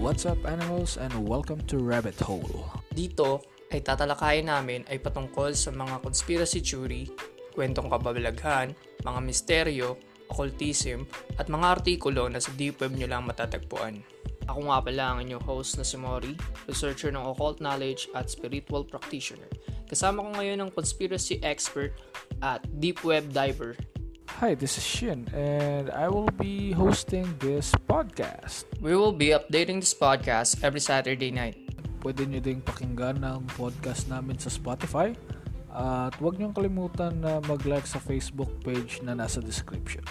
What's up animals and welcome to Rabbit Hole. Dito ay tatalakayin namin ay patungkol sa mga conspiracy theory, kwentong kababalaghan, mga misteryo, occultism, at mga artikulo na sa deep web nyo lang matatagpuan. Ako nga pala ang inyong host na si Mori, researcher ng occult knowledge at spiritual practitioner. Kasama ko ngayon ang conspiracy expert at deep web diver. Hi, this is Shin and I will be hosting this podcast. We will be updating this podcast every Saturday night. Pwede nyo ding pakinggan ang podcast namin sa Spotify at huwag nyo kalimutan na mag-like sa Facebook page na nasa description.